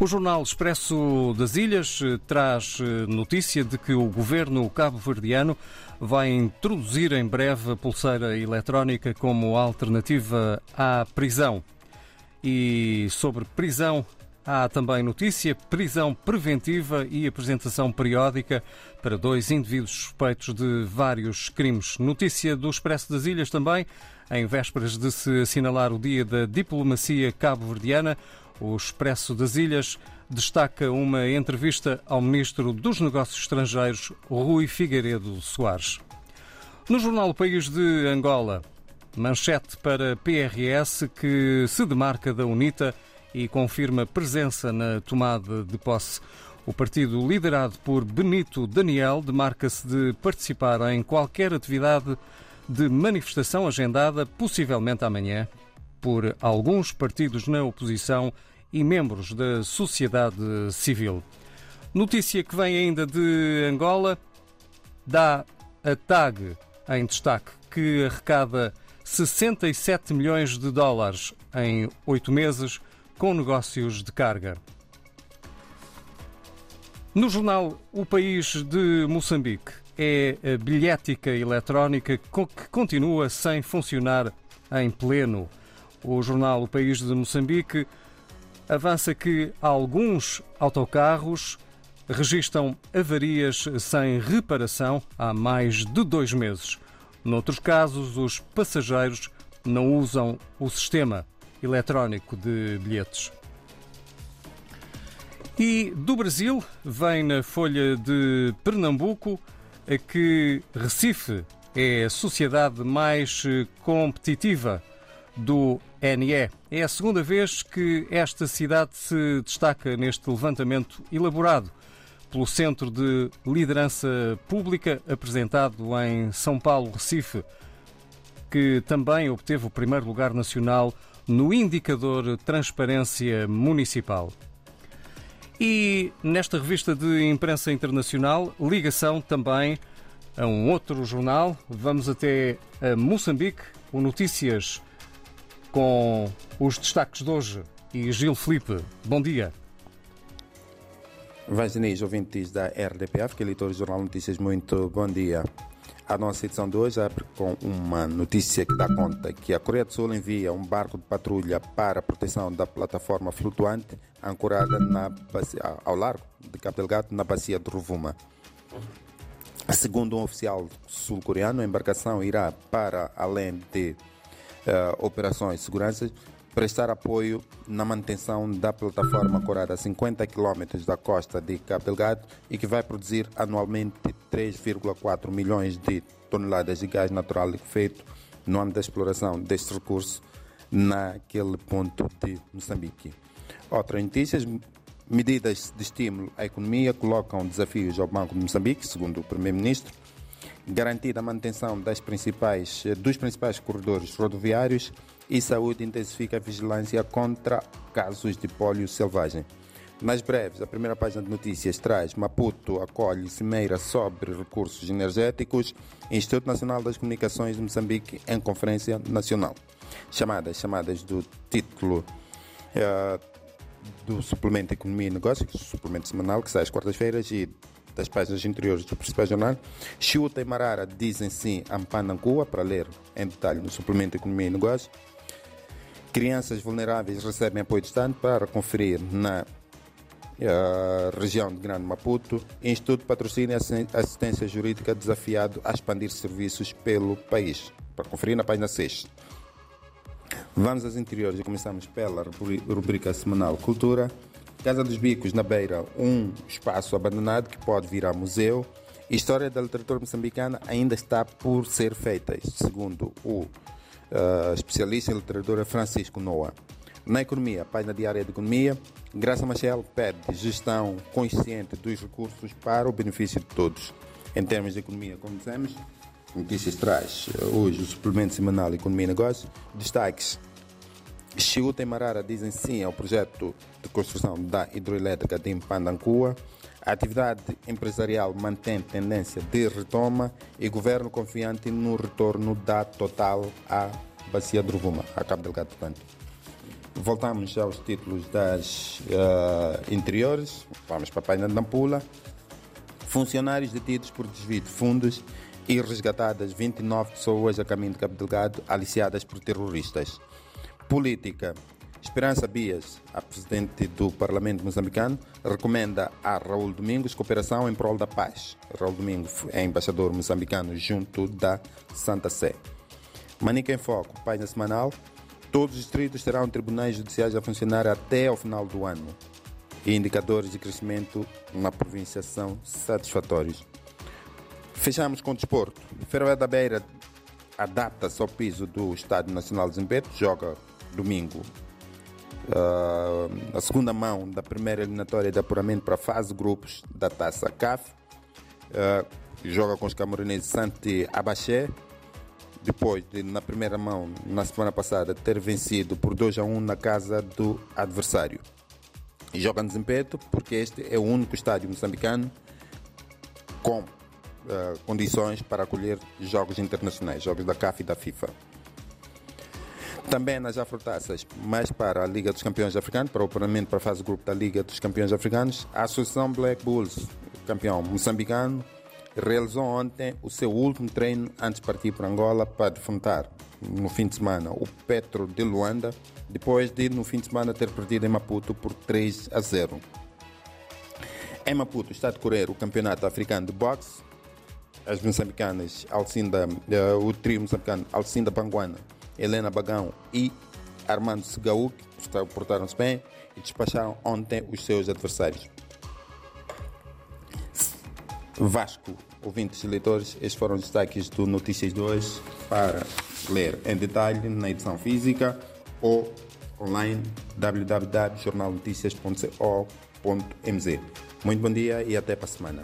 O jornal Expresso das Ilhas eh, traz eh, notícia de que o governo cabo-verdiano vai introduzir em breve a pulseira eletrónica como alternativa à prisão. E sobre prisão, há também notícia: prisão preventiva e apresentação periódica para dois indivíduos suspeitos de vários crimes. Notícia do Expresso das Ilhas também, em vésperas de se assinalar o Dia da Diplomacia Cabo-Verdiana. O Expresso das Ilhas destaca uma entrevista ao Ministro dos Negócios Estrangeiros, Rui Figueiredo Soares. No jornal O País de Angola, manchete para PRS que se demarca da UNITA e confirma presença na tomada de posse. O partido liderado por Benito Daniel demarca-se de participar em qualquer atividade de manifestação agendada, possivelmente amanhã, por alguns partidos na oposição e membros da sociedade civil. Notícia que vem ainda de Angola dá a TAG em destaque, que arrecada 67 milhões de dólares em oito meses com negócios de carga. No jornal O País de Moçambique é a bilhética eletrónica que continua sem funcionar em pleno. O jornal O País de Moçambique avança que alguns autocarros registram avarias sem reparação há mais de dois meses. Noutros casos, os passageiros não usam o sistema eletrónico de bilhetes. E do Brasil vem na Folha de Pernambuco que Recife é a sociedade mais competitiva do NE. É a segunda vez que esta cidade se destaca neste levantamento elaborado pelo Centro de Liderança Pública, apresentado em São Paulo, Recife, que também obteve o primeiro lugar nacional no indicador Transparência Municipal. E nesta revista de imprensa internacional, ligação também a um outro jornal. Vamos até a Moçambique, o Notícias com os destaques de hoje. E Gil Felipe, bom dia. Vaginis, ouvintes da RDPF, que é leitor do Jornal Notícias, muito bom dia. A nossa edição de hoje abre com uma notícia que dá conta que a Coreia do Sul envia um barco de patrulha para a proteção da plataforma flutuante ancorada na bacia, ao largo de Cabo Delgado, na bacia de Rovuma. Segundo um oficial sul-coreano, a embarcação irá para além de operações de segurança, prestar apoio na manutenção da plataforma corada a 50 km da costa de Cabo Delgado e que vai produzir anualmente 3,4 milhões de toneladas de gás natural liquefeito no âmbito da exploração deste recurso naquele ponto de Moçambique. Outras notícias, medidas de estímulo à economia colocam desafios ao Banco de Moçambique, segundo o Primeiro-Ministro, garantida a manutenção das principais, dos principais corredores rodoviários e saúde intensifica a vigilância contra casos de pólio selvagem. Mais breves, a primeira página de notícias traz Maputo acolhe cimeira sobre recursos energéticos, Instituto Nacional das Comunicações de Moçambique em conferência nacional. Chamadas, chamadas do título uh, do suplemento Economia e Negócios, suplemento semanal que sai às quartas-feiras e das páginas interiores do principal jornal. Chuta e Marara dizem sim a Mpanangua, para ler em detalhe no suplemento Economia e Negócios. Crianças vulneráveis recebem apoio Estado para conferir na uh, região de Grande Maputo. Instituto patrocina assistência jurídica desafiado a expandir serviços pelo país. Para conferir na página 6. Vamos às interiores e começamos pela rubrica semanal Cultura. Casa dos Bicos, na Beira, um espaço abandonado que pode virar museu. História da literatura moçambicana ainda está por ser feita, segundo o uh, especialista em literatura Francisco Noa. Na economia, página diária de economia, Graça Machel pede gestão consciente dos recursos para o benefício de todos. Em termos de economia, como dissemos, notícias traz hoje o suplemento semanal Economia e Negócios, destaques Chiuta e Marara dizem sim ao projeto de construção da hidroelétrica de Impandancua. A atividade empresarial mantém tendência de retoma e governo confiante no retorno da Total à Bacia de Rovuma, a Cabo Delgado, portanto. Voltamos aos títulos das uh, interiores. Vamos para a página da Nampula. Funcionários detidos por desvio de fundos e resgatadas 29 pessoas a caminho de Cabo Delgado, aliciadas por terroristas. Política. Esperança Bias, a presidente do Parlamento moçambicano, recomenda a Raul Domingos cooperação em prol da paz. Raul Domingos é embaixador moçambicano junto da Santa Sé. Manica em Foco, página semanal. Todos os distritos terão tribunais judiciais a funcionar até ao final do ano. E indicadores de crescimento na província são satisfatórios. Fechamos com o desporto. Ferroé da Beira adapta-se ao piso do Estádio Nacional de Zimbeto, joga domingo uh, a segunda mão da primeira eliminatória de apuramento para a fase grupos da Taça CAF. Uh, joga com os cameruneses Santi Abaché, depois de, na primeira mão, na semana passada, ter vencido por 2 a 1 na casa do adversário. E joga no Zimpeto porque este é o único estádio moçambicano com uh, condições para acolher jogos internacionais, jogos da CAF e da FIFA. Também nas afrotaças, mais para a Liga dos Campeões Africanos, para o operamento para a fase de grupo da Liga dos Campeões Africanos, a Associação Black Bulls, campeão moçambicano, realizou ontem o seu último treino antes de partir para Angola para defrontar no fim de semana o Petro de Luanda, depois de no fim de semana ter perdido em Maputo por 3 a 0. Em Maputo está a decorrer o Campeonato Africano de Boxe. As moçambicanas Alcinda, uh, o trio moçambicano Alcinda Panguana, Helena Bagão e Armando Segaúk portaram-se bem e despacharam ontem os seus adversários. Vasco, ouvintes e leitores, estes foram os destaques do Notícias 2 para ler em detalhe na edição física ou online www.jornalnoticias.co.mz. Muito bom dia e até para a semana.